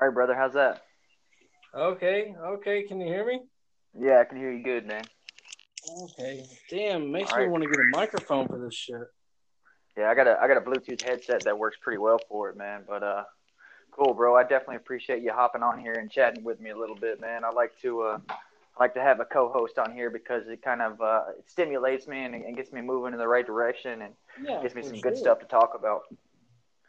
All right, brother. How's that? Okay, okay. Can you hear me? Yeah, I can hear you good, man. Okay. Damn, makes All me right. want to get a microphone for this shit. Yeah, I got a I got a Bluetooth headset that works pretty well for it, man. But uh, cool, bro. I definitely appreciate you hopping on here and chatting with me a little bit, man. I like to uh, I like to have a co-host on here because it kind of uh, it stimulates me and, and gets me moving in the right direction and Yeah, gives me some good stuff to talk about.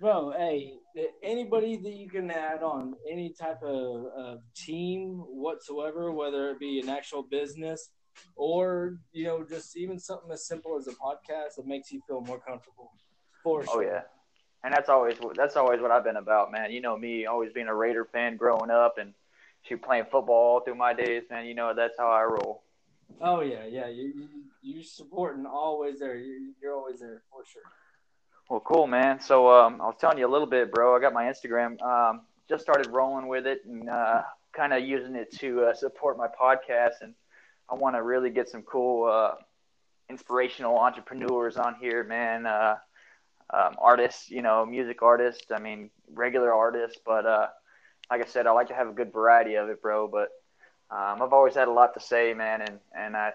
Bro, hey, anybody that you can add on any type of, of team whatsoever, whether it be an actual business or you know just even something as simple as a podcast that makes you feel more comfortable. For oh, sure. Oh yeah, and that's always what- that's always what I've been about, man. You know me, always being a Raider fan growing up and shoot playing football all through my days, man. You know that's how I roll. Oh yeah, yeah. You you, you supporting always there. You, you're always there for sure. Well, cool, man. So um, I was telling you a little bit, bro. I got my Instagram. Um, just started rolling with it and uh, kind of using it to uh, support my podcast. And I want to really get some cool, uh, inspirational entrepreneurs on here, man. Uh, um, artists, you know, music artists. I mean, regular artists. But uh, like I said, I like to have a good variety of it, bro. But um, I've always had a lot to say, man, and and I,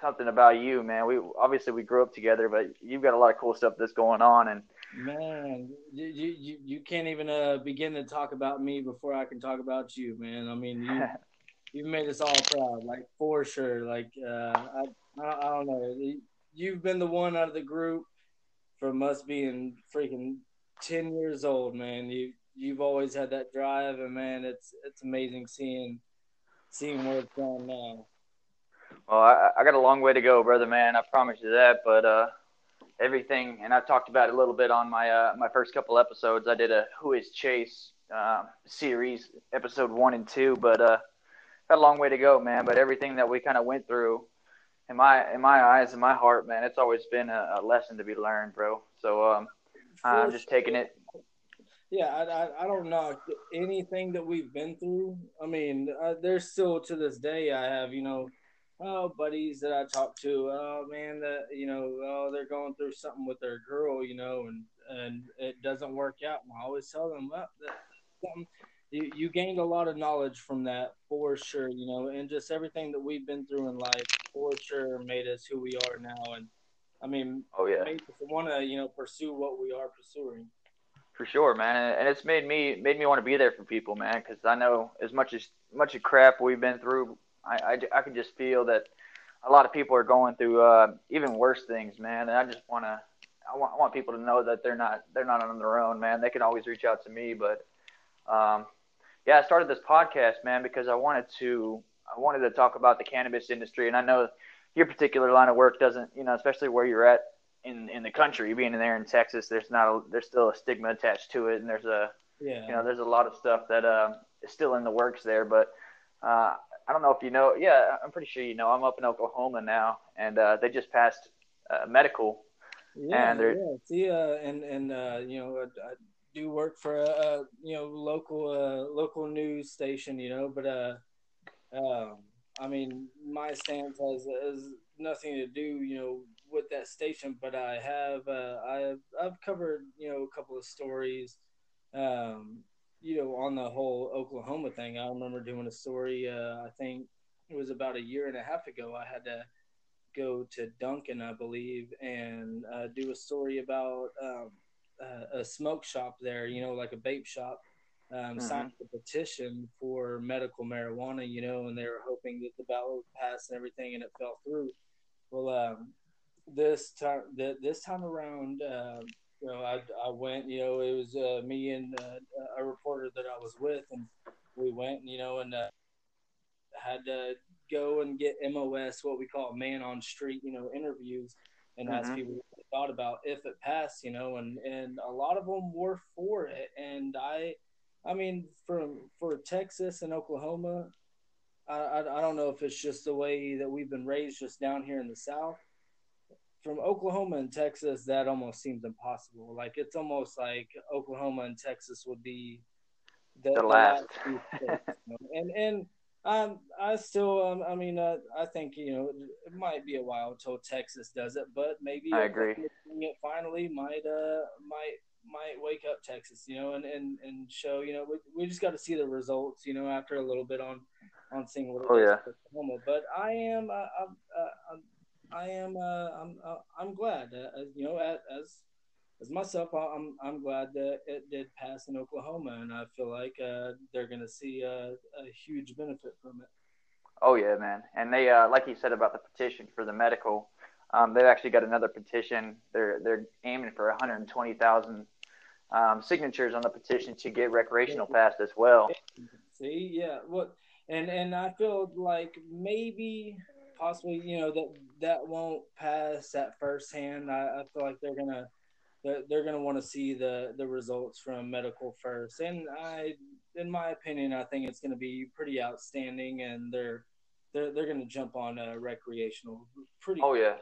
something about you, man. We obviously we grew up together, but you've got a lot of cool stuff that's going on, and Man, you, you, you- can't even uh, begin to talk about me before I can talk about you, man. I mean, you you've made us all proud, like for sure. Like uh, I, I I don't know, you've been the one out of the group from us being freaking ten years old, man. You you've always had that drive, and man, it's it's amazing seeing seeing where it's gone now. Well, I, I got a long way to go, brother, man. I promise you that. But uh, everything, and I've talked about it a little bit on my uh, my first couple episodes. I did a Who Is Chase um, series, episode one and two, but uh, got a long way to go, man. But everything that we kind of went through, in my in my eyes, in my heart, man, it's always been a, a lesson to be learned, bro. So um, I'm just taking it. Yeah, I, I, I don't knock anything that we've been through. I mean, uh, there's still to this day, I have, you know, oh, buddies that I talk to, oh, man, that, you know, oh, they're going through something with their girl, you know, and, and it doesn't work out. And I always tell them, well, that, something, you, you gained a lot of knowledge from that for sure, you know, and just everything that we've been through in life for sure made us who we are now. And I mean, Oh yeah. made us want to, you know, pursue what we are pursuing. For sure, man, and it's made me made me want to be there for people, man. Because I know as much as much of crap we've been through, I, I, I can just feel that a lot of people are going through uh, even worse things, man. And I just want to I want, I want people to know that they're not they're not on their own, man. They can always reach out to me, but um, yeah, I started this podcast, man, because I wanted to I wanted to talk about the cannabis industry, and I know your particular line of work doesn't, you know, especially where you're at in in the country, being there in Texas, there's not a, there's still a stigma attached to it, and there's a Yeah. you know there's a lot of stuff that uh, is still in the works there. But uh, I don't know if you know, yeah, I'm pretty sure you know. I'm up in Oklahoma now, and uh, they just passed uh, medical. Yeah, And there- yeah. See, uh, and and uh, you know, I, I do work for a, a you know local uh, local news station, you know, but uh, um, I mean, my stance has has nothing to do, you know, with that station, but I have uh, I've I've covered you know a couple of stories, um, you know, on the whole Oklahoma thing. I remember doing a story. Uh, I think it was about a year and a half ago. I had to go to Duncan, I believe, and uh, do a story about um, uh, a smoke shop there, you know, like a vape shop, um, Mhm. signed a petition for medical marijuana, you know, and they were hoping that the ballot would pass and everything, and it fell through. Well, um, this time, th- this time around, uh, you know, I, I went, you know, it was uh, me and uh, a reporter that I was with, and we went, you know, and uh, had to go and get MOS, what we call man on street, you know, interviews, and ask Mhm. people what they thought about if it passed, you know, and and a lot of them were for it, and I, I mean, from for Texas and Oklahoma, I, I I don't know if it's just the way that we've been raised just down here in the South. From Oklahoma and Texas, that almost seems impossible. Like it's almost like Oklahoma and Texas would be The last. two states, you know? and and um, I still, um, I mean, uh, I think you know it might be a while until Texas does it, but maybe I agree. It finally might uh might might wake up Texas, you know, and and, and show, you know, we, we just got to see the results, you know, after a little bit on on seeing what oh, yeah. Oklahoma. But I am, uh, I'm, uh, I am, uh, I'm, uh, I'm glad, uh, you know, as as myself, I'm I'm glad that it did pass in Oklahoma, and I feel like uh, they're going to see a, a, huge benefit from it. Oh yeah, man, and they uh, like you said about the petition for the medical. Um, they've actually got another petition. They're they're aiming for 120,000 um, signatures on the petition to get recreational passed as well. See, yeah, what, and and I feel like maybe possibly you know that that won't pass at first hand. I, I feel like they're gonna they're, they're gonna want to see the the results from medical first, and I, in my opinion, I think it's gonna be pretty outstanding, and they're they're they're gonna jump on uh, recreational pretty. Oh yeah.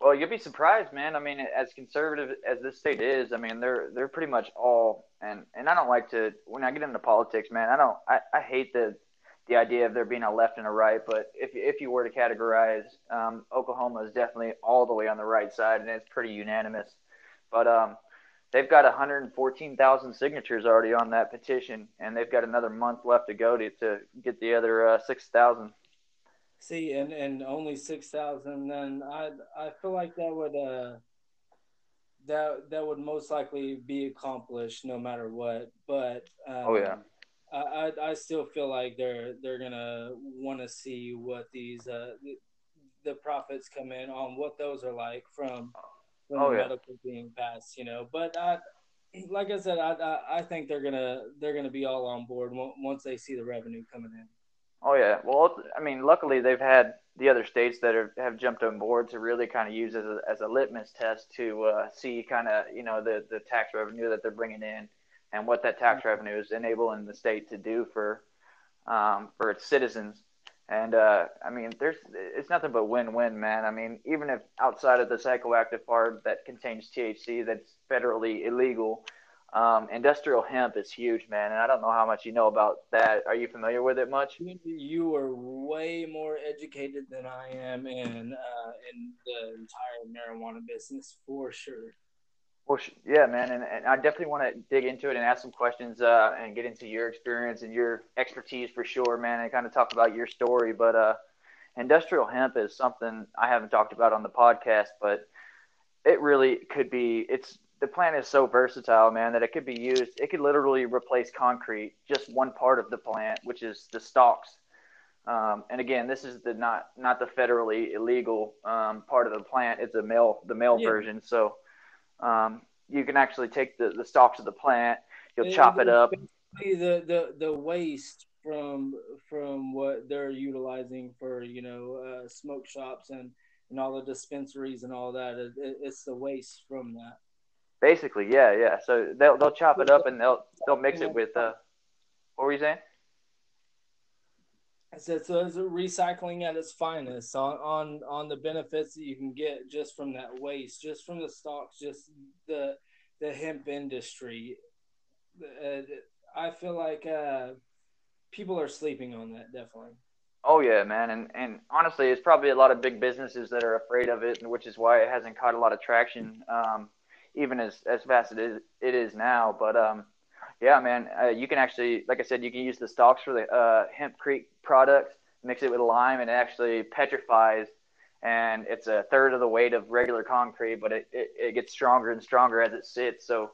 Well, you'll be surprised, man. I mean, as conservative as this state is, I mean, they're they're pretty much all and and I don't like to when I get into politics, man. I don't I, I hate the the idea of there being a left and a right, but if if you were to categorize, um, Oklahoma is definitely all the way on the right side, and it's pretty unanimous. But um, they've got 114,000 signatures already on that petition, and they've got another month left to go to to get the other uh, 6,000. See, and and only six thousand. Then I I feel like that would uh that that would most likely be accomplished no matter what. But um, oh yeah, I, I I still feel like they're they're gonna want to see what these uh the, the, profits come in on what those are like from from oh, the yeah. medical being passed. You know, but I like I said, I, I I think they're gonna they're gonna be all on board once they see the revenue coming in. Oh yeah. Well, I mean, luckily they've had the other states that have, have jumped on board to really kind of use as a, as a litmus test to uh, see kind of you know the the tax revenue that they're bringing in and what that tax revenue is enabling the state to do for um, for its citizens. And uh, I mean, there's it's nothing but win-win, man. I mean, even if outside of the psychoactive part that contains THC that's federally illegal, um, industrial hemp is huge, man, and I don't know how much you know about that. Are you familiar with it much? You are way more educated than I am in uh, in the entire marijuana business for sure. Well, yeah, man, and, and I definitely want to dig into it and ask some questions uh, and get into your experience and your expertise for sure, man, and kind of talk about your story. But uh, industrial hemp is something I haven't talked about on the podcast, but it really could be. It's the plant is so versatile, man, that it could be used. It could literally replace concrete, just one part of the plant, which is the stalks. Um, and again, this is the not not the federally illegal um, part of the plant. It's a male the male yeah. version. So um, you can actually take the, the stalks of the plant. You'll chop it up. The, the the waste from from what they're utilizing for you know uh, smoke shops and and all the dispensaries and all that. It, it's the waste from that. Basically, yeah, yeah. So they'll they'll chop it up and they'll they'll mix it with uh. What were you saying? So. It's recycling at its finest on on on the benefits that you can get just from that waste, just from the stalks, just the the hemp industry. Uh, I feel like uh, people are sleeping on that. Definitely. Oh yeah, man, and and honestly, it's probably a lot of big businesses that are afraid of it, which is why it hasn't caught a lot of traction. Um, even as as fast as it is, it is now. But um, yeah, man, uh, you can actually, like I said, you can use the stalks for the uh, hempcrete products, mix it with lime, and it actually petrifies. And it's a third of the weight of regular concrete, but it, it, it gets stronger and stronger as it sits. So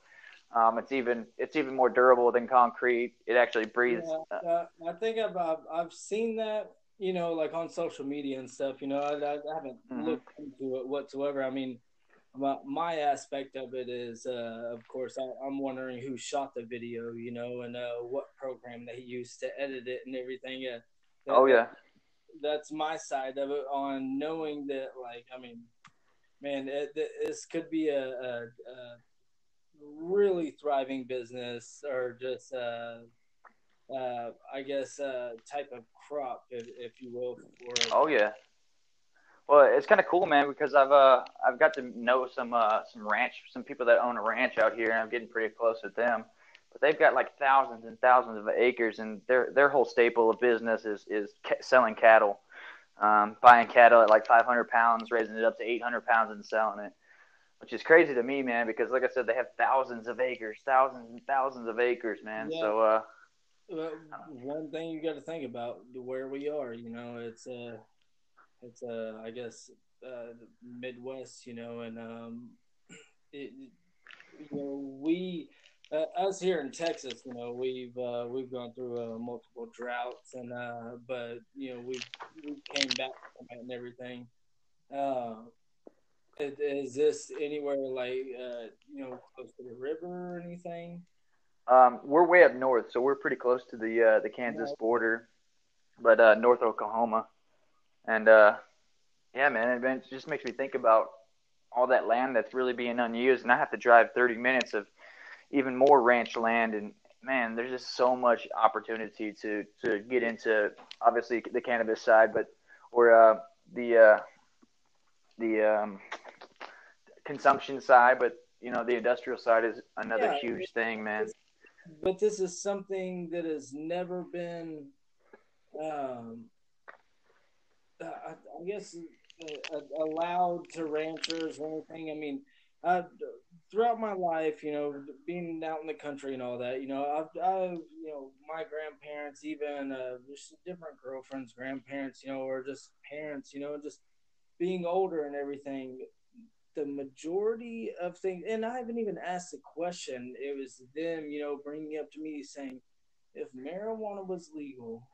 um, it's even it's even more durable than concrete. It actually breathes. Yeah, uh, I think I've, I've, I've seen that you know like on social media and stuff. You know, I, I haven't mm-hmm. looked into it whatsoever. I mean, my, my aspect of it is, uh, of course, I, am wondering who shot the video, you know, and uh, what program they used to edit it and everything. Uh, that, oh yeah, that's my side of it. On knowing that, like, I mean, man, it, this could be a, a, a, really thriving business, or just, uh, uh, I guess, a type of crop, if, if you will. For, oh yeah well, it's kind of cool, man, because I've uh I've got to know some uh some ranch some people that own a ranch out here, and I'm getting pretty close with them. But they've got like thousands and thousands of acres, and their their whole staple of business is is ca- selling cattle, um, buying cattle at like 500 pounds, raising it up to 800 pounds, and selling it. which is crazy to me, man. Because like I said, they have thousands of acres, thousands and thousands of acres, man. Yeah. So. uh well, one thing you got to think about where we are, you know, it's uh, it's uh, I guess uh, Midwest, you know, and um, it, you know, we uh, us here in Texas, you know, we've uh, we've gone through uh, multiple droughts, and uh, but you know, we we came back from it and everything. Uh, is this anywhere like uh, you know close to the river or anything? Um, we're way up north, so we're pretty close to the uh, the Kansas border, but uh, North Oklahoma, and uh, yeah, man, it just makes me think about all that land that's really being unused, and I have to drive 30 minutes of even more ranch land, and man, there's just so much opportunity to to get into obviously the cannabis side, but or uh, the uh, the um, consumption side, but you know the industrial side is another yeah, huge thing, man. But this is something that has never been, um, I, I guess, uh, allowed to ranchers or anything. I mean, uh, throughout my life, you know, being out in the country and all that, you know, I've, I've you know, my grandparents, even uh, just different girlfriends, grandparents, you know, or just parents, you know, just being older and everything. The majority of things, and I haven't even asked the question. It was them, you know, bringing up to me saying, if marijuana was legal,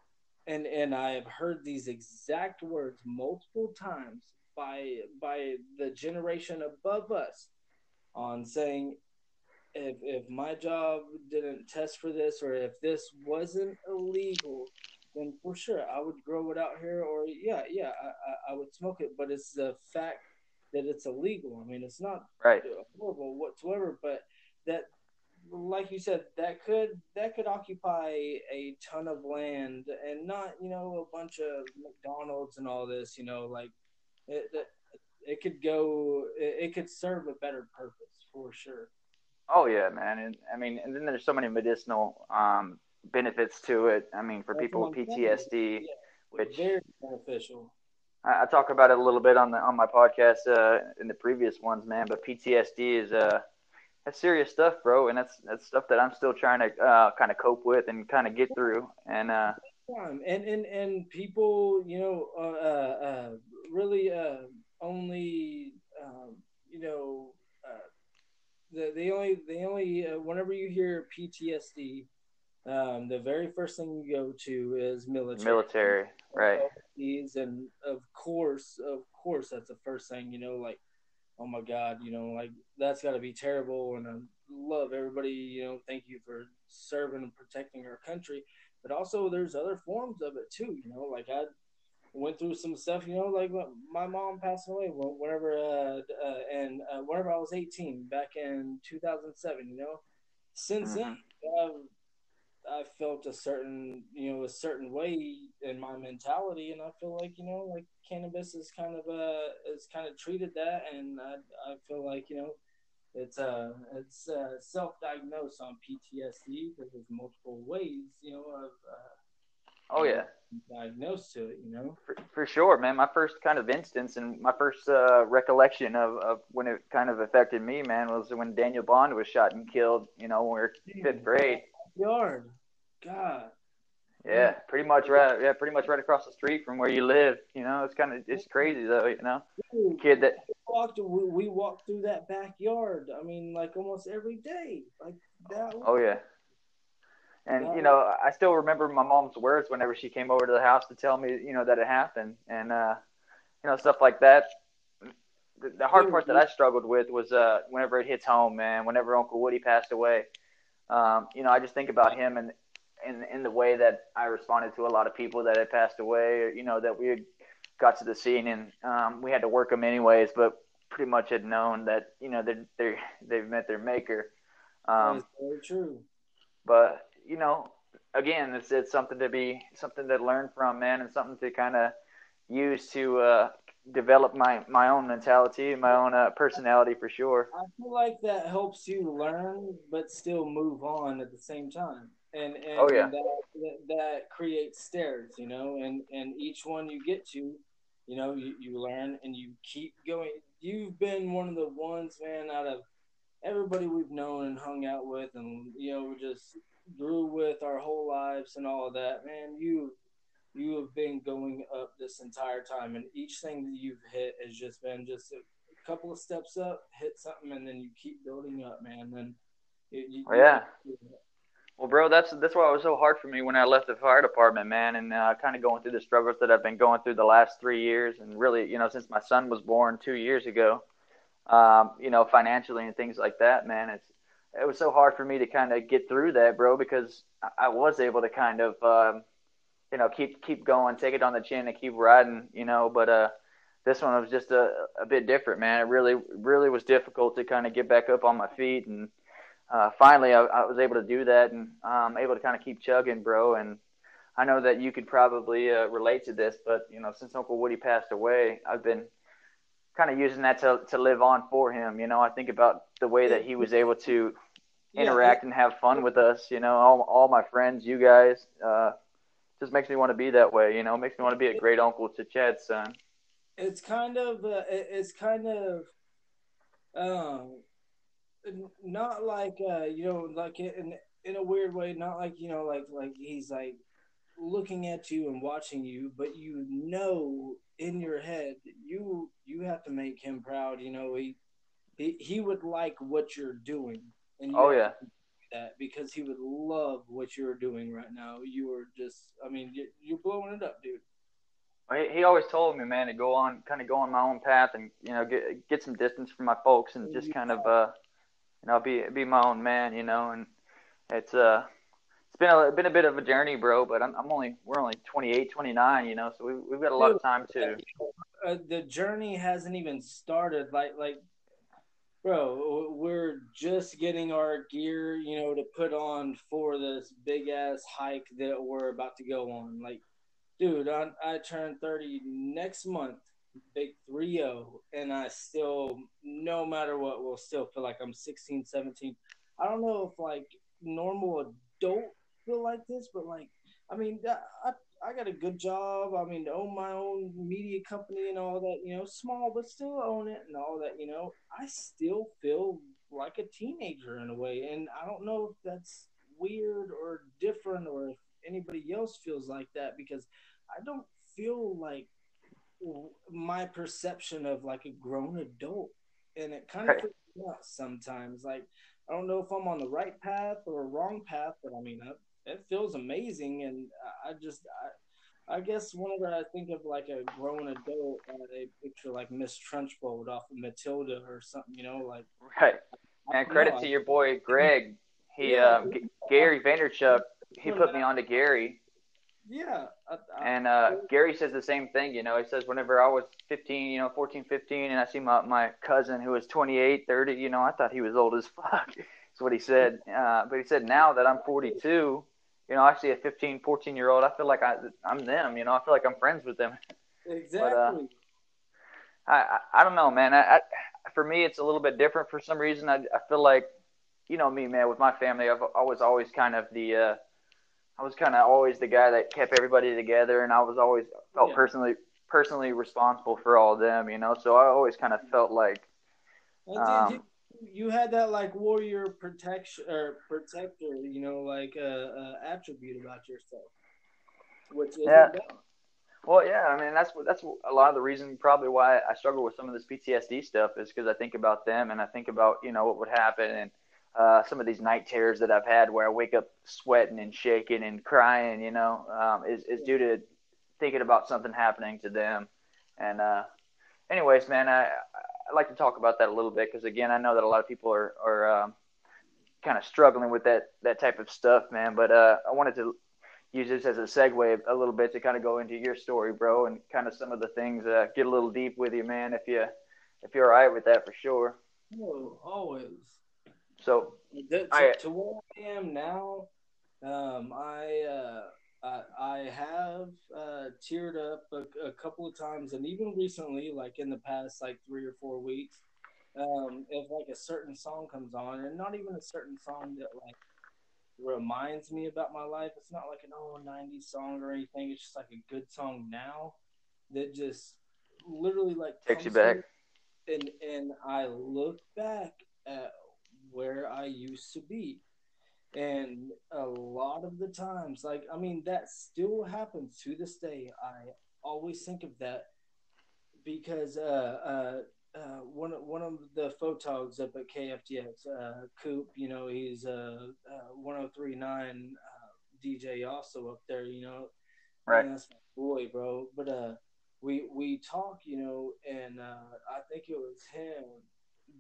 and and I have heard these exact words multiple times by by the generation above us on saying if if my job didn't test for this or if this wasn't illegal then for sure I would grow it out here or yeah yeah I, I, would smoke it. But it's the fact that it's illegal. I mean it's not right. horrible whatsoever but that like you said, that could that could occupy a ton of land and not you know a bunch of McDonald's and all this. You know, like it it, it could go it, it, could serve a better purpose for sure. Oh yeah, man, and I mean, and then there's so many medicinal um, benefits to it. I mean, for That's people with PTSD, yeah, which very beneficial. I, I, talk about it a little bit on the on my podcast uh, in the previous ones, man. But PTSD is uh that's serious stuff, bro, and that's that's stuff that I'm still trying to uh, kind of cope with and kind of get through. And uh, and and and people, you know, uh, uh, uh really uh, only, um, you know, uh, the they only they only uh, whenever you hear PTSD, um, the very first thing you go to is military. Military, right? And of course, of course, that's the first thing. You know, like oh my god, you know, like that's got to be terrible. And I love everybody, you know, thank you for serving and protecting our country. But also, there's other forms of it too. You know, like I went through some stuff. You know, like my mom passed away whenever, uh, uh, and uh, whenever I was 18 back in 2007. You know, since then, I've I felt a certain, you know, a certain way in my mentality, and I feel like, you know, like cannabis is kind of uh is kind of treated that, and I, I feel like, you know, it's uh it's uh, self-diagnosed on PTSD because there's multiple ways, you know, of uh, oh yeah, diagnosed to it, you know. For, for sure, man. My first kind of instance and my first uh, recollection of, of when it kind of affected me, man, was when Daniel Bond was shot and killed. You know, when we were fifth grade yard. God. Yeah, pretty much right. Yeah, pretty much right across the street from where you live. You know, it's kind of it's crazy though. You know, Dude, kid that we walked we, we walked through that backyard. I mean, like almost every day. Like that. Oh yeah. And you know, I still remember my mom's words whenever she came over to the house to tell me, you know, that it happened, and uh, you know, stuff like that. The, the hard part that I struggled with was uh, whenever it hits home, man. Whenever Uncle Woody passed away, um, you know, I just think about him and in in the way that I responded to a lot of people that had passed away, or, you know, that we had got to the scene and um, we had to work them anyways, but pretty much had known that you know they they they've met their maker. Um, That's very true. But you know, again, it's it's something to be something to learn from, man, and something to kind of use to uh, develop my my own mentality, my own uh, personality for sure. I feel like that helps you learn, but still move on at the same time and and, oh, yeah. that, that creates stairs, you know, and and each one you get to, you know, you, you learn and you keep going. you've been one of the ones, man, out of everybody we've known and hung out with, and you know, we're just grew with our whole lives and all of that, man. You you have been going up this entire time, and each thing that you've hit has just been just a couple of steps up, hit something, and then you keep building up, man. And you, oh, yeah. Well, bro, that's that's why it was so hard for me when I left the fire department, man, and uh, kind of going through the struggles that I've been going through the last three years, and really, you know, since my son was born two years ago, um, you know, financially and things like that, man. It's it was so hard for me to kind of get through that, bro, because I was able to kind of, um, you know, keep keep going, take it on the chin, and keep riding, you know. But uh, this one was just a a bit different, man. It really really was difficult to kind of get back up on my feet and uh, finally I, I, was able to do that and um, able to kind of keep chugging, bro. And I know that you could probably uh, relate to this, but you know, since Uncle Woody passed away, I've been kind of using that to to live on for him. You know, I think about the way that he was able to interact yeah. and have fun with us. You know, all all my friends, you guys, uh, just makes me want to be that way. You know, it makes me want to be a great uncle to Chad's son. It's kind of uh, it's kind of um not like uh, you know, like in in a weird way, not like you know, like like he's like looking at you and watching you, but you know in your head you you have to make him proud. You know, he he, he would like what you're doing. And you oh yeah. That because he would love what you're doing right now. You are just, I mean, you're blowing it up, dude. He, he always told me, man, to go on, kind of go on my own path, and you know, get get some distance from my folks, and just kind of, uh, you know, be be my own man, you know, and it's uh it's been a been a bit of a journey, bro. But I'm I'm only we're only 28, 29, you know, so we we've got a lot of time to. Uh, the journey hasn't even started. Like like, bro, we're just getting our gear, you know, to put on for this big ass hike that we're about to go on. Like, dude, I I turn 30 next month big 3-0 and I still no matter what will still feel like I'm 16, 17. I don't know if like normal adult feel like this, but like I mean I I got a good job. I mean, own my own media company and all that, you know, small but still own it and all that, you know. I still feel like a teenager in a way, and I don't know if that's weird or different or if anybody else feels like that because I don't feel like my perception of like a grown adult, and it kind of freaks me out sometimes. Like I don't know if I'm on the right path or a wrong path, but I mean, I, it feels amazing, and I just I, I guess whenever I think of like a grown adult, I picture like Miss Trunchbull off of Matilda or something, you know, like right. And credit know, to your boy Greg. He yeah, uh, Gary Vaynerchuk. He put me on to Gary yeah. I, I, and uh, Gary says the same thing. You know, he says whenever I was 15, you know, 14, 15, and I see my, my cousin who was 28, 30, you know, I thought he was old as fuck. That's what he said. Uh, but he said now that I'm 42, you know, I see a 15, 14 year old. I feel like I, I'm them. You know, I feel like I'm friends with them. Exactly. But, uh, I, I, I don't know, man. I, I, for me, it's a little bit different for some reason. I, I feel like, you know, me, man, with my family, I've always, always kind of the, uh, I was kind of always the guy that kept everybody together, and I was always felt yeah. personally personally responsible for all of them, you know. So I always kind of felt like um, you had that like warrior protection or protector, you know, like uh, uh, attribute about yourself, which is yeah. Well, yeah, I mean that's that's a lot of the reason probably why I struggle with some of this PTSD stuff is because I think about them and I think about you know what would happen and uh, some of these night terrors that I've had where I wake up sweating and shaking and crying, you know, um, is, is due to thinking about something happening to them. And, uh, anyways, man, I, I like to talk about that a little bit because again, I know that a lot of people are, are, um, kind of struggling with that, that type of stuff, man. But, uh, I wanted to use this as a segue a little bit to kind of go into your story, bro, and kind of some of the things, uh, get a little deep with you, man, if you, if you're all right with that for sure. Oh, always. So to, I, to where I am now, um, I, uh, I, I have uh, teared up a, a, couple of times, and even recently, like in the past, like three or four weeks, um, if like a certain song comes on, and not even a certain song that like reminds me about my life. It's not like an old '90s song or anything. It's just like a good song now that just literally like takes you back. and and I look back at where I used to be. And a lot of the times, like I mean, that still happens to this day. I always think of that because uh, uh, uh, one one of the photogs up at KFDX, uh, Coop, you know, he's a uh, uh, 1039 uh, DJ also up there, you know. Right. That's my boy, bro. But uh, we we talk, you know, and uh, I think it was him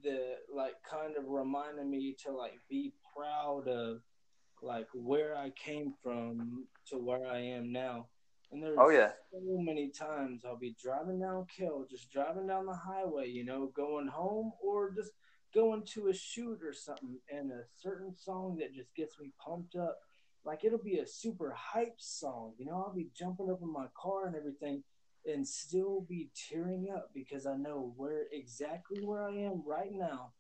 that like kind of reminded me to like be proud of like where I came from to where I am now. And there's Oh, yeah. so many times I'll be driving down Kell, just driving down the highway, you know, going home or just going to a shoot or something, and a certain song that just gets me pumped up. Like it'll be a super hype song, you know. I'll be jumping up in my car and everything, and still be tearing up because I know where exactly where I am right now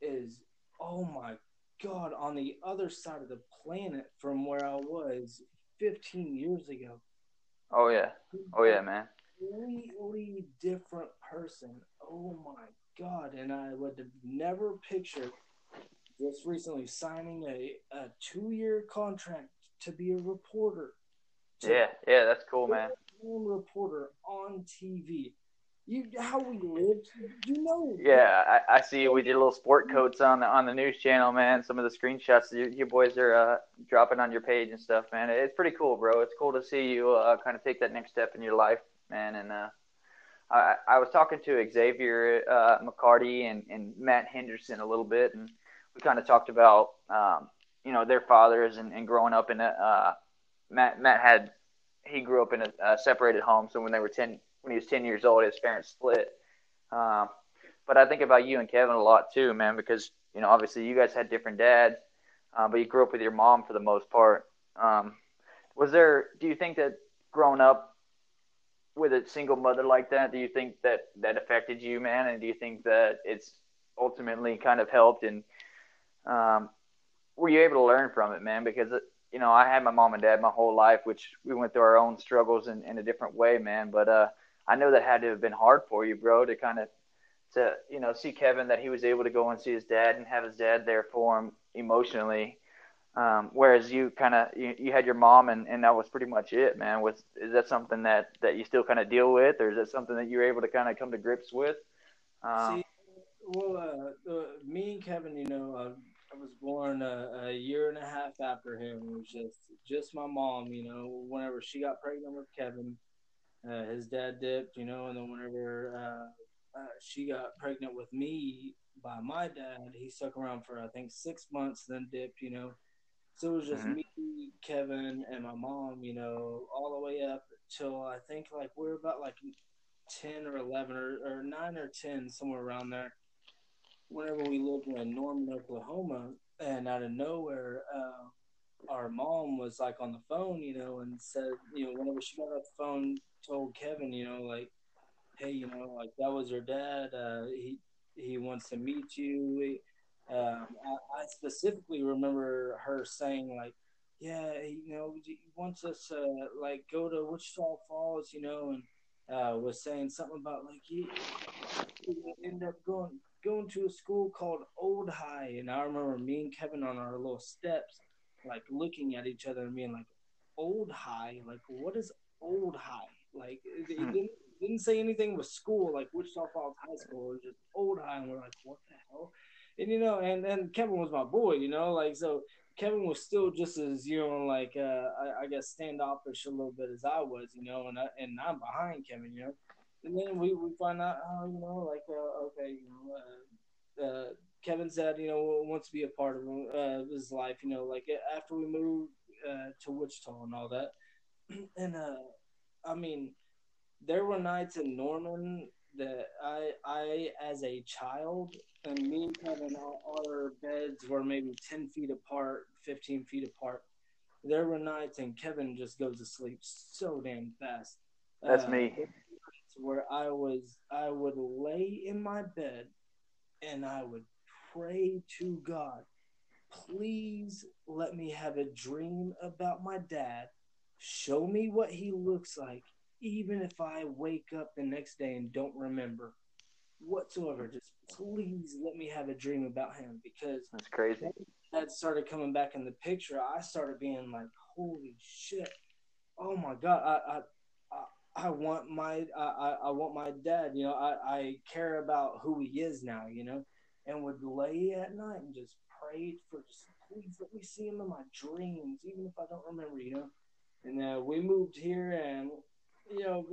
is. Oh my god, on the other side of the planet from where I was 15 years ago Oh yeah. Oh yeah, man. completely different person. Oh my god! And I would have never pictured just recently signing a, a two year contract to be a reporter. Yeah, yeah, that's cool, man. Reporter on TV. You how we lived, you know. Yeah, I, I see. We did little sport coats on the on the news channel, man. Some of the screenshots you, you boys are uh, dropping on your page and stuff, man. It's pretty cool, bro. It's cool to see you uh, kind of take that next step in your life, man. And uh, I, I was talking to Xavier uh, McCarty and, and Matt Henderson a little bit, and we kind of talked about um, you know their fathers and, and growing up in a uh, Matt Matt had he grew up in a, a separated home, so when they were ten when he was ten years old, his parents split. Um, but I think about you and Kevin a lot too, man, because you know obviously you guys had different dads, uh, but you grew up with your mom for the most part. Um, was there? Do you think that growing up with a single mother like that, do you think that that affected you, man? And do you think that it's ultimately kind of helped? And um, were you able to learn from it, man? Because you know I had my mom and dad my whole life, which we went through our own struggles in, in a different way, man. But uh, I know that had to have been hard for you, bro, to kind of to you know see Kevin that he was able to go and see his dad and have his dad there for him emotionally. Um, whereas you kind of you, you had your mom and, and that was pretty much it, man. Was is that something that that you still kind of deal with, or is that something that you're able to kind of come to grips with? Um, See, well, uh, uh, me and Kevin, you know, uh, I was born a, a year and a half after him. It was just just my mom, you know. Whenever she got pregnant with Kevin, uh, his dad dipped, you know, and then whenever uh, uh, she got pregnant with me by my dad, he stuck around for I think six months, then dipped, you know. So it was just Mhm. me, Kevin, and my mom, you know, all the way up till I think like we're about like ten or eleven or, or nine or ten, somewhere around there. Whenever we lived in Norman, Oklahoma, and out of nowhere, uh, our mom was like on the phone, you know, and said, you know, whenever she got off the phone, told Kevin, you know, like, hey, you know, like that was your dad. Uh, he he wants to meet you. Um, I, I specifically remember her saying like, yeah, you know, he wants us to like go to Wichita Falls, you know, and uh, was saying something about like he, he end up going going to a school called Old High, and I remember me and Kevin on our little steps, like looking at each other and being like, Old High, like what is Old High? Like it, Hmm. didn't didn't say anything with school, like Wichita Falls High School, it was just Old High, and we're like, what the hell? And you know, and and Kevin was my boy, you know, like so. Kevin was still just as you know, like uh, I, I guess standoffish a little bit as I was, you know, and I, and I'm behind Kevin, you know. And then we, we find out, oh, you know, like uh, okay, you know, uh, uh, Kevin's dad, you know, wants to be a part of uh, his life, you know, like after we moved uh, to Wichita and all that. and uh, I mean, there were nights in Norman that I, I as a child, and me and Kevin, our, beds were maybe ten feet apart, fifteen feet apart. There were nights, and Kevin just goes to sleep so damn fast. That's me. Where I was I would lay in my bed and I would pray to God, please let me have a dream about my dad. Show me what he looks like, even if I wake up the next day and don't remember. whatsoever. Just please let me have a dream about him because that's crazy. That started coming back in the picture. I started being like, holy shit! Oh my god! I I I, want my I, I want my dad. You know, I I care about who he is now. You know, and would lay at night and just prayed for just please let me see him in my dreams, even if I don't remember. You know, and uh, we moved here and you know,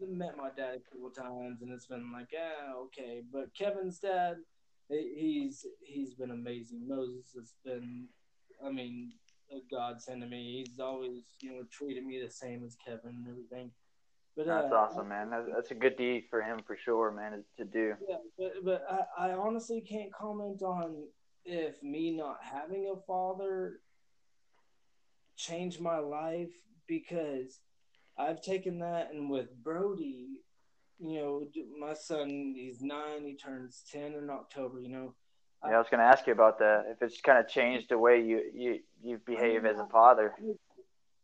I met my dad a couple times, and it's been like, yeah, okay. But Kevin's dad, he's he's been amazing. Moses has been, I mean, a godsend to me. He's always, you know, treated me the same as Kevin and everything. But that's uh, awesome, man. That's, that's a good deed for him for sure, man, to do. Yeah, but but I, I honestly can't comment on if me not having a father changed my life because I've taken that, and with Brody, you know, my son, he's nine, he turns 10 in October, you know. Yeah, I was going to ask you about that. If it's kind of changed the way you, you, you behave as a father.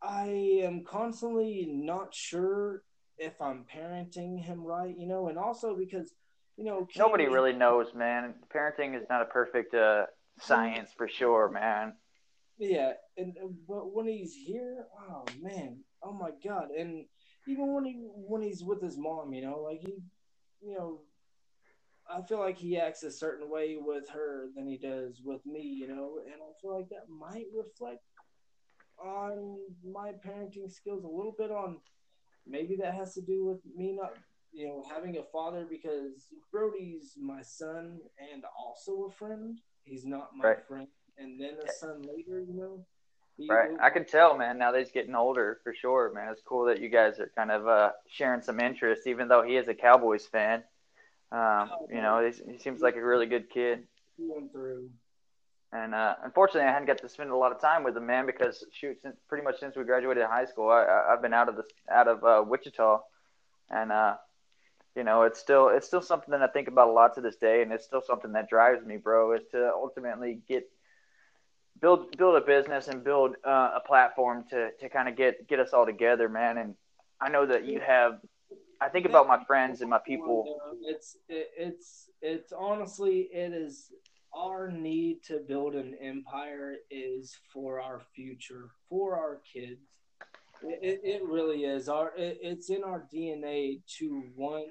I am constantly not sure if I'm parenting him right, you know, and also because, you know, nobody really knows, man. Parenting is not a perfect uh, science for sure, man. Yeah, and but when he's here, oh man, oh my god! And even when he when he's with his mom, you know, like he, you know, I feel like he acts a certain way with her than he does with me, you know, and I feel like that might reflect on my parenting skills a little bit. On maybe that has to do with me not, you know, having a father because Brody's my son and also a friend. He's not my right. friend and then a son later, you know. He, right, I can tell, man. Now that he's getting older, for sure, man. It's cool that you guys are kind of uh, sharing some interest, even though he is a Cowboys fan. Um, oh, you know, he seems like a really good kid. Going through. And uh, unfortunately, I hadn't got to spend a lot of time with him, man, because shoot, since, pretty much since we graduated high school, I, have been out of the out of uh, Wichita, and uh, you know, it's still it's still something that I think about a lot to this day, and it's still something that drives me, bro. Is to ultimately get build build a business and build uh, a platform to to kind of get get us all together, man. And I know that you have. I think about my friends and my people. It's it's it's honestly it is our need to build an empire is for our future, for our kids. It, it really is. Our it, it's in our DNA to want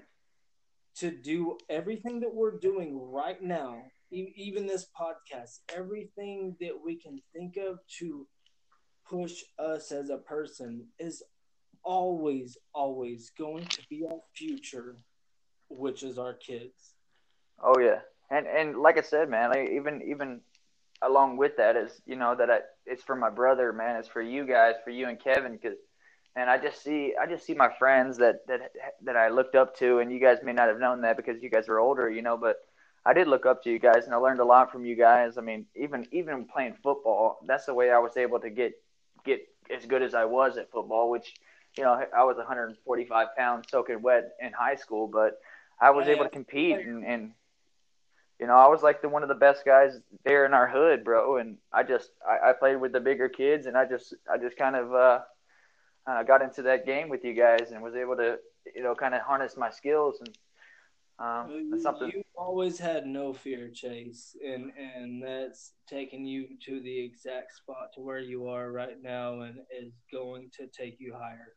to do everything that we're doing right now even this podcast, everything that we can think of to push us as a person is always, always going to be our future, which is our kids. Oh yeah, and and like I said, man, like even even along with that is you know that I, it's for my brother, man. It's for you guys, for you and Kevin, because and I just see I just see my friends that that that I looked up to, and you guys may not have known that because you guys are older, you know, but I did look up to you guys, and I learned a lot from you guys. I mean, even even playing football, that's the way I was able to get get as good as I was at football. Which, you know, I was 145 pounds soaking wet in high school, but I was yeah, able to compete, and, and you know, I was like the one of the best guys there in our hood, bro. And I just I, I played with the bigger kids, and I just I just kind of uh, uh, got into that game with you guys, and was able to you know kind of harness my skills and um, you, something you always had no fear, Chase, and and that's taken you to the exact spot to where you are right now, and is going to take you higher.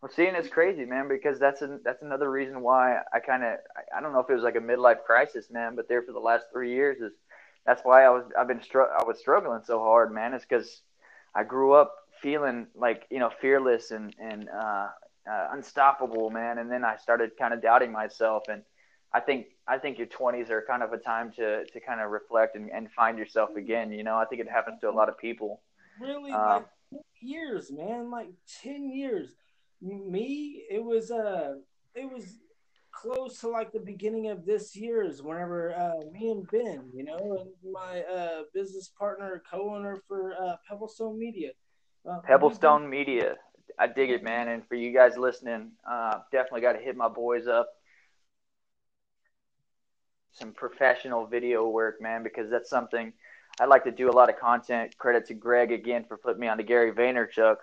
Well, seeing it's crazy, man, because that's an, that's another reason why I kind of I, don't know if it was like a midlife crisis, man, but there for the last three years is that's why I was I've been str- I was struggling so hard, man. It's because I grew up feeling like you know fearless and and uh, uh, unstoppable, man, and then I started kind of doubting myself and I think I think your 20s are kind of a time to to kind of reflect and, and find yourself again. You know, I think it happens to a lot of people. Really, um, like years, man, like 10 years. Me, it was uh, it was close to like the beginning of this year's whenever uh, me and Ben, you know, and my uh, business partner, co-owner for uh, Pebblestone Media. Uh, Pebblestone Media. I dig it, man. And for you guys listening, uh, definitely got to hit my boys up some professional video work, man, because that's something I like to do a lot of content. Credit to Greg again for putting me on to Gary Vaynerchuk.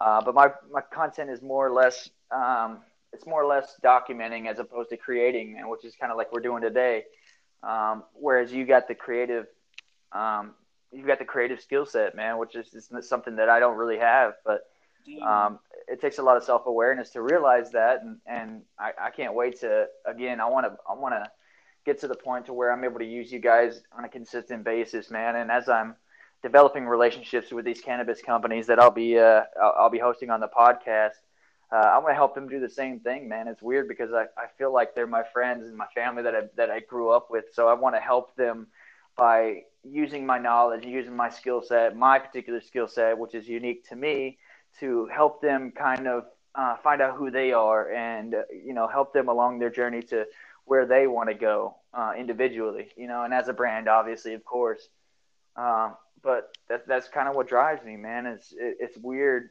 Uh, but my, my content is more or less um, it's more or less documenting as opposed to creating, and which is kind of like we're doing today. Um, whereas you got the creative, um, you've got the creative skill set, man, which is, is something that I don't really have. But um, it takes a lot of self awareness to realize that, and, and I, I can't wait to again. I want to I want to get to the point to where I'm able to use you guys on a consistent basis, man. And as I'm developing relationships with these cannabis companies that I'll be uh, I'll, be hosting on the podcast, uh, I want to help them do the same thing, man. It's weird because I, I feel like they're my friends and my family that I, that I grew up with. So I want to help them by using my knowledge, using my skill set, my particular skill set, which is unique to me, to help them kind of uh, find out who they are and uh, you know help them along their journey to where they want to go uh, individually, you know, and as a brand, obviously, of course. Uh, but that, that's kind of what drives me, man. It's it, it's weird,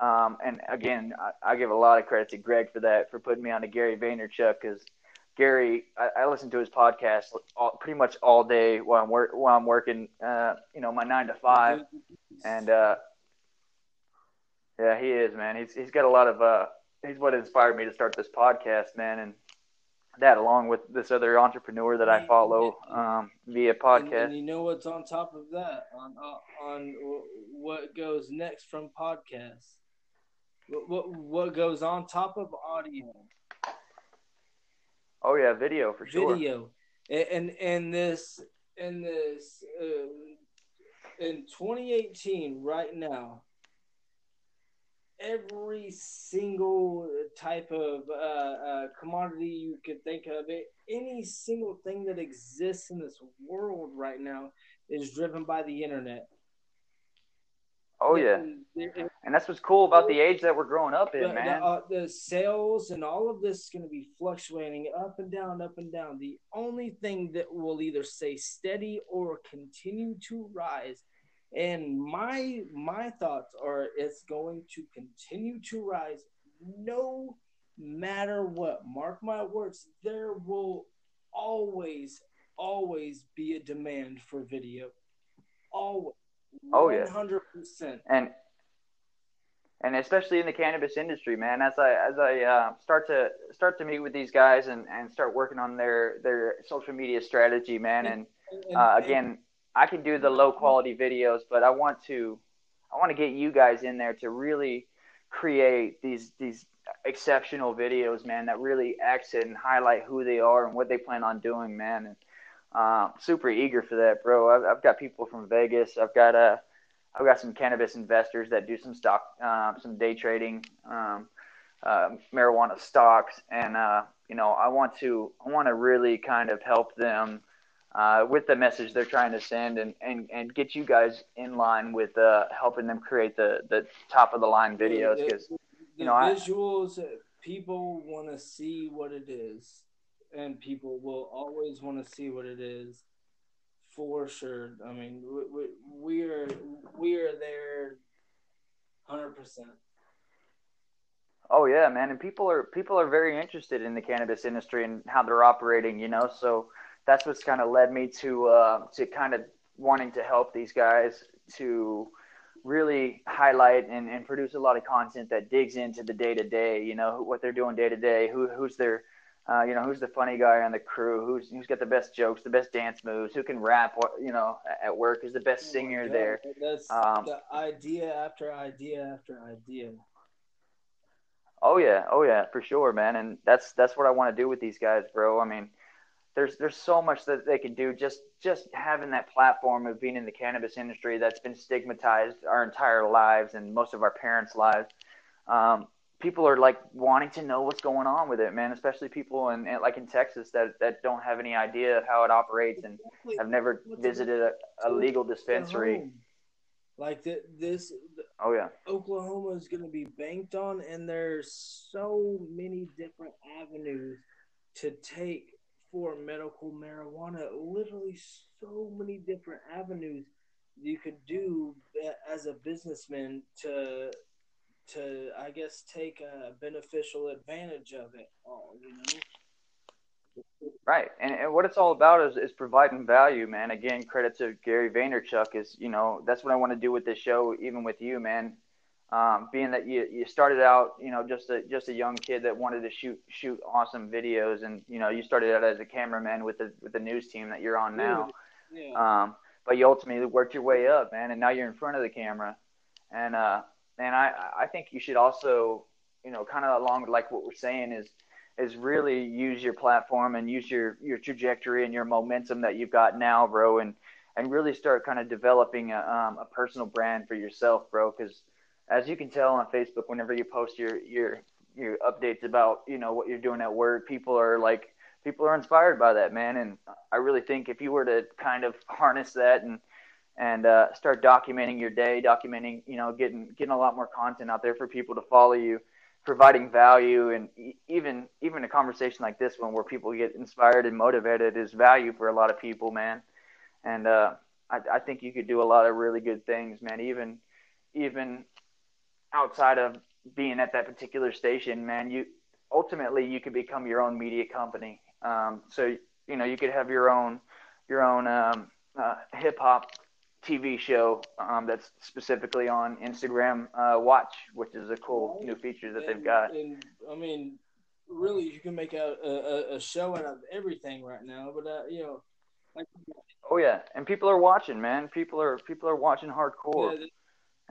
um, and again, I, I, give a lot of credit to Greg for that for putting me on to Gary Vaynerchuk because Gary, I, I, listen to his podcast all, pretty much all day while I'm work while I'm working, uh, you know, my nine to five, and uh, yeah, he is, man. He's he's got a lot of uh, he's what inspired me to start this podcast, man, and that along with this other entrepreneur that I follow um, via podcast. And, and, you know what's on top of that on uh, on what goes next from podcasts. What, what what goes on top of audio? Oh yeah, video for sure. Video, and and this in this uh, in 2018 right now every single type of uh, uh, commodity you could think of. It, any single thing that exists in this world right now is driven by the internet. Oh yeah, and that's what's cool about the age that we're growing up in, the, man. The, uh, the sales and all of this is going to be fluctuating up and down, up and down. The only thing that will either stay steady or continue to rise and my my thoughts are it's going to continue to rise no matter what. Mark my words, there will always, always be a demand for video. Always. Oh yeah. 100%. And and especially in the cannabis industry, man. As I as I uh, start to start to meet with these guys and, and start working on their their social media strategy, man. And, and uh, again, I can do the low quality videos, but I want to I want to get you guys in there to really create these these exceptional videos, man, that really exit and highlight who they are and what they plan on doing, man. And uh, super eager for that, bro. I've, I've got people from Vegas. I've got uh, I've got some cannabis investors that do some stock, uh, some day trading, um, uh, marijuana stocks, and uh, you know, I want to I want to really kind of help them uh, with the message they're trying to send and, and, and get you guys in line with uh, helping them create the, the top of the line videos because you know visuals I, people want to see what it is. And people will always want to see what it is for sure. I mean we, we are we are there 100% oh yeah man. And people are people are very interested in the cannabis industry and how they're operating you know? So that's what's kind of led me to uh, to kind of wanting to help these guys to really highlight and, and produce a lot of content that digs into the day to day. You know what they're doing day to day. Who who's their uh, you know who's the funny guy on the crew? Who's who's got the best jokes, the best dance moves? Who can rap? What you know at work? Who's the best oh singer there? That's um, the idea after idea after idea. Oh yeah, oh yeah, for sure, man. And that's that's what I want to do with these guys, bro. I mean, there's there's so much that they can do just just having that platform of being in the cannabis industry that's been stigmatized our entire lives and most of our parents' lives. Um, people are like wanting to know what's going on with it, man. Especially people in, in, like in Texas that that don't have any idea of how it operates and have never visited a, a legal dispensary. Like the, this. Oh yeah. Oklahoma is going to be banked on, and there's so many different avenues to take for medical marijuana. Literally, so many different avenues you could do uh, as a businessman to to I guess take a beneficial advantage of it all. You know. Right, and, and what it's all about is, is providing value, man. Again, credit to Gary Vaynerchuk is, you know, that's what I want to do with this show, even with you, man. Um, being that you, you started out, you know, just a just a young kid that wanted to shoot shoot awesome videos, and you know, you started out as a cameraman with the with the news team that you're on now. Yeah. Um, but you ultimately worked your way up, man, and now you're in front of the camera, and uh, and I I think you should also, you know, kind of along like what we're saying is is really use your platform and use your your trajectory and your momentum that you've got now, bro, and and really start kind of developing a, um, a personal brand for yourself, bro, because as you can tell on Facebook, whenever you post your your your updates about you know what you're doing at work, people are like people are inspired by that, man. And I really think if you were to kind of harness that and and uh, start documenting your day, documenting you know getting getting a lot more content out there for people to follow you, providing value, and even even a conversation like this one where people get inspired and motivated is value for a lot of people, man. And uh, I, I think you could do a lot of really good things, man. Even even outside of being at that particular station, man, you ultimately you could become your own media company. Um, so you know you could have your own your own um, uh, hip hop TV show um, that's specifically on Instagram uh, Watch, which is a cool new feature that and, they've got. And, I mean, really, you can make a, a, a show out of everything right now. But uh, you know, like, oh yeah, and people are watching, man. People are people are watching hardcore. Yeah,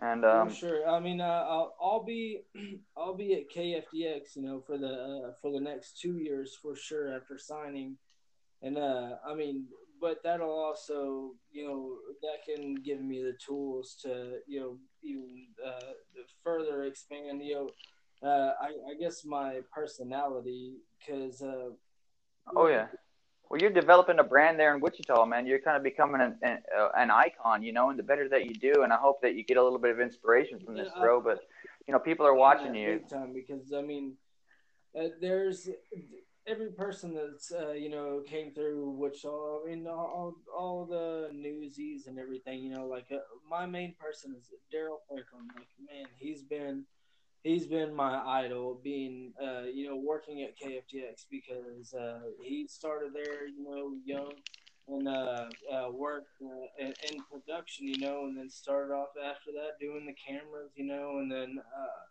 and um, sure, I mean, uh, I'll, I'll be I'll be at KFDX, you know, for the uh, for the next two years for sure after signing, and uh, I mean, but that'll also, you know, that can give me the tools to, you know, even uh, further expand, you know, uh, I, I guess my personality, because. Uh, oh yeah. Well, you're developing a brand there in Wichita, man. You're kind of becoming an, an, uh, an, icon, you know, and the better that you do, and I hope that you get a little bit of inspiration from this, bro. But you know, people are watching you. Big time because I mean, uh, there's every person that's uh, you know came through Wichita. I mean, all all the newsies and everything. You know, like uh, my main person is Daryl Franklin. Like, man, he's been he's been my idol being uh, you know working at KFDX because uh, he started there you know young and uh, uh worked uh, in, production you know and then started off after that doing the cameras you know and then uh,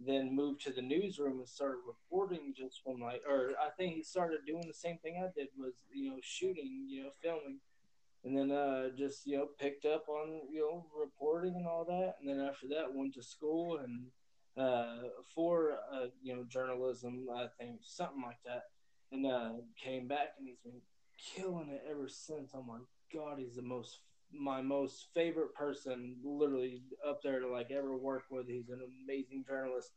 then moved to the newsroom and started reporting just from like or I think he started doing the same thing I did was you know shooting you know filming. And then uh, just you know picked up on you know reporting and all that. And then after that went to school and uh, for uh, you know journalism, I think something like that, and uh, came back and he's been killing it ever since. Oh my god, he's the most my most favorite person, literally up there to like ever work with. He's an amazing journalist.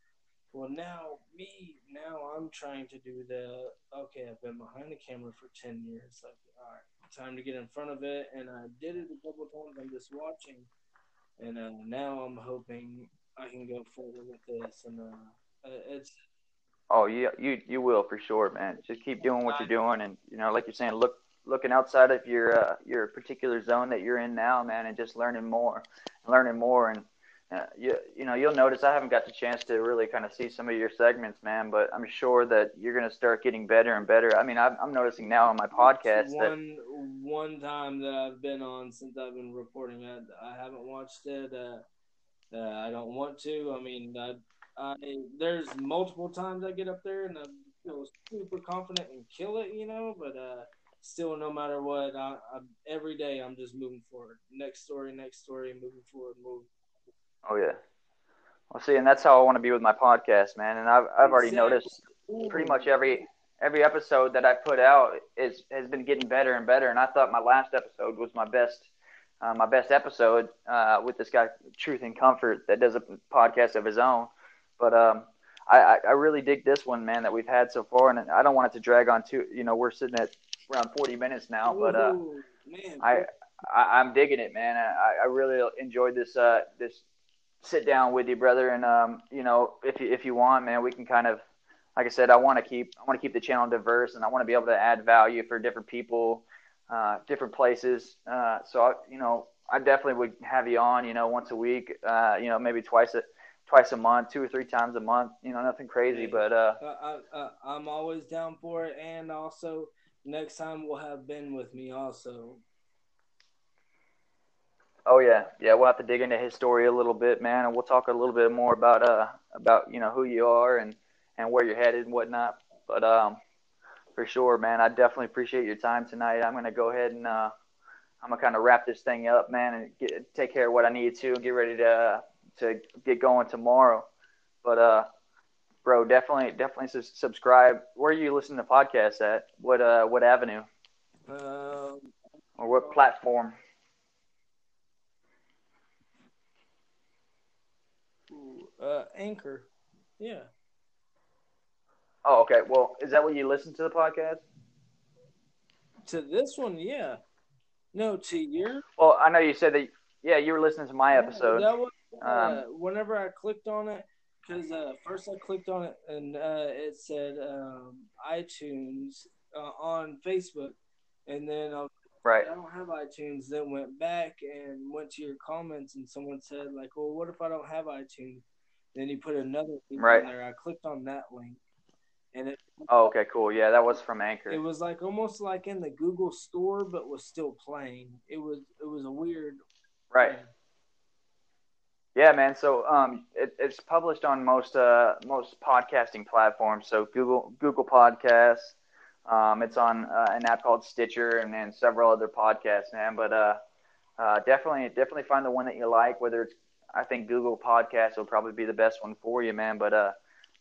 Well, now me, now I'm trying to do the okay. I've been behind the camera for ten years. Like, all right, time to get in front of it, and I did it a couple times. I'm just watching, and uh, now I'm hoping I can go further with this, and uh, it's. Oh, you you you will for sure, man. Just keep doing what you're doing, and you know, like you're saying, look looking outside of your uh, your particular zone that you're in now, man, and just learning more, learning more, and uh, you you know you'll notice I haven't got the chance to really kind of see some of your segments, man, but I'm sure that you're gonna start getting better and better. I mean, I'm, I'm noticing now on my podcast one that one time that I've been on since I've been reporting, I, I haven't watched it. Uh, uh, I don't want to. I mean, I, I, there's multiple times I get up there and I feel super confident and kill it, you know. But uh, still, no matter what, I, I, every day I'm just moving forward. Next story, next story, moving forward, move. Oh yeah. Well, see, and that's how I want to be with my podcast, man. And I've I've already exactly. noticed pretty much every every episode that I put out is has been getting better and better. And I thought my last episode was my best uh, my best episode uh, with this guy, Truth and Comfort, that does a podcast of his own. But um, I, I really dig this one, man, that we've had so far, and I don't want it to drag on too. You know, we're sitting at around 40 minutes now, but uh, man, I, I am digging it, man. I, I really enjoyed this uh, this sit down with you, brother, and um, you know, if you if you want, man, we can kind of like I said, I want to keep I want to keep the channel diverse, and I want to be able to add value for different people uh, different places. Uh, so I, you know, I definitely would have you on. You know, once a week. Uh, you know, maybe twice a twice a month, two or three times a month. You know, nothing crazy, but uh, I, I, am always down for it. And also, next time we'll have Ben with me also. Oh yeah, yeah. We'll have to dig into his story a little bit, man, and we'll talk a little bit more about uh about you know who you are and and where you're headed and whatnot. But um, for sure, man, I definitely appreciate your time tonight. I'm gonna go ahead and uh, I'm gonna kind of wrap this thing up, man, and get, take care of what I need to and get ready to uh, to get going tomorrow. But uh, bro, definitely definitely su- subscribe. Where are you listening to podcasts at? What uh what avenue? Um, or what platform? uh, Anchor. Yeah. Oh, okay. Well, is that what you listen to the podcast? To this one, yeah. No, to your. Well, I know you said that. Yeah, you were listening to my episode. That was, uh, Um, whenever I clicked on it, because uh, first I clicked on it and uh, it said um, iTunes uh, on Facebook, and then I, was, Right. I don't have iTunes. Then went back and went to your comments, and someone said like, "Well, what if I don't have iTunes?" Then you put another link Right. there. I clicked on that link, and it Oh, okay, cool. Yeah, that was from Anchor. it was like almost like in the Google store, but was still playing. It was it was a weird. Right. Yeah, man. So um, it, it's published on most uh, most podcasting platforms. So Google Google Podcasts. Um, it's on uh, an app called Stitcher, and then several other podcasts, man. But uh, uh, definitely definitely find the one that you like. Whether it's I think Google Podcasts will probably be the best one for you, man. But uh,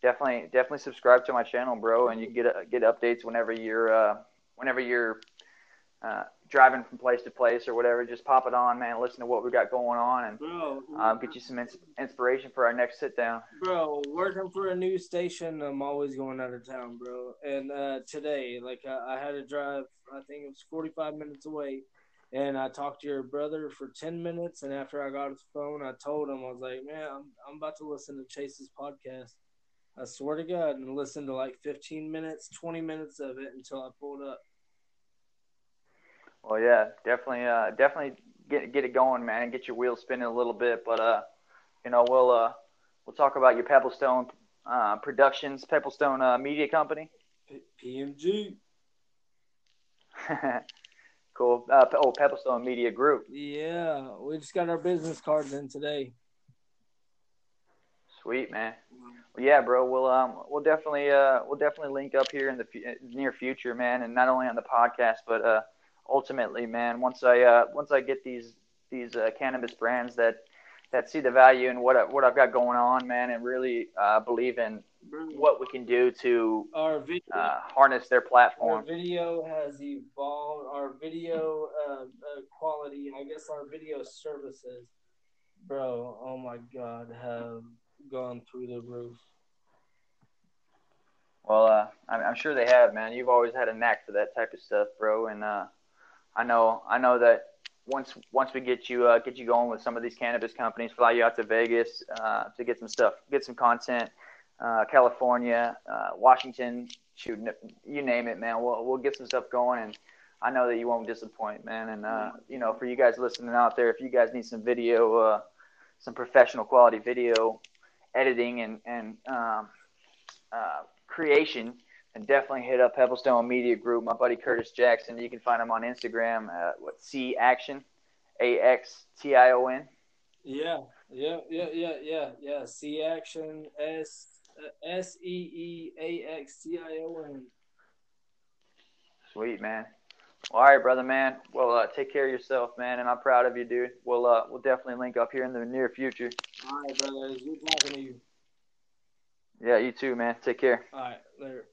definitely definitely subscribe to my channel, bro, and you can get uh, get updates whenever you're uh, whenever you're uh, driving from place to place or whatever. Just pop it on, man. Listen to what we got going on, and Bro, um, get you some ins- inspiration for our next sit down. bro, working for a news station, I'm always going out of town, bro. And uh, today, like, I, I had to drive. I think it was 45 minutes away, and I talked to your brother for 10 minutes. And after I got his phone, I told him, I was like, man, I'm I'm about to listen to Chase's podcast. I swear to God, and listen to like 15 minutes, 20 minutes of it until I pulled up. Well, yeah, definitely, uh, definitely get get it going, man, get your wheels spinning a little bit. But uh, you know, we'll uh, we'll talk about your Pebblestone uh, Productions, Pebblestone uh, Media Company. P- PMG. cool. Uh, oh, Pebblestone Media Group. Yeah, we just got our business cards in today. Sweet, man. Well, yeah, bro. We'll um, we'll definitely uh, we'll definitely link up here in the fu- near future, man, and not only on the podcast, but uh, ultimately, man. Once I uh, once I get these these uh, cannabis brands that that see the value in what I, what I've got going on, man, and really uh, believe in what we can do to Our video, uh, harness their platform. our video has evolved. Our video uh, uh, quality, I guess, our video services, bro. Oh my God, have gone through the roof. Well, uh, I'm, I'm sure they have, man. You've always had a knack for that type of stuff, bro, and uh, I know I know that once once we get you uh, get you going with some of these cannabis companies, fly you out to Vegas uh, to get some stuff, get some content, uh, California, uh, Washington, shoot, you name it, man. We'll we'll get some stuff going, and I know that you won't disappoint, man. And you know, for you guys listening out there, if you guys need some video, some professional quality video editing and and um, uh, creation, and definitely hit up Pebblestone Media Group. My buddy Curtis Jackson. You can find him on Instagram. Uh, what C Axtion, A X T I O N. Yeah, yeah, yeah, yeah, yeah, yeah. C Axtion S S E E A X T I O N. Sweet man. All right, brother, man. Well, uh, take care of yourself, man, and I'm proud of you, dude. We'll uh, we'll definitely link up here in the near future. All right, brothers. Good talking to you. Yeah, you too, man. Take care. All right, later.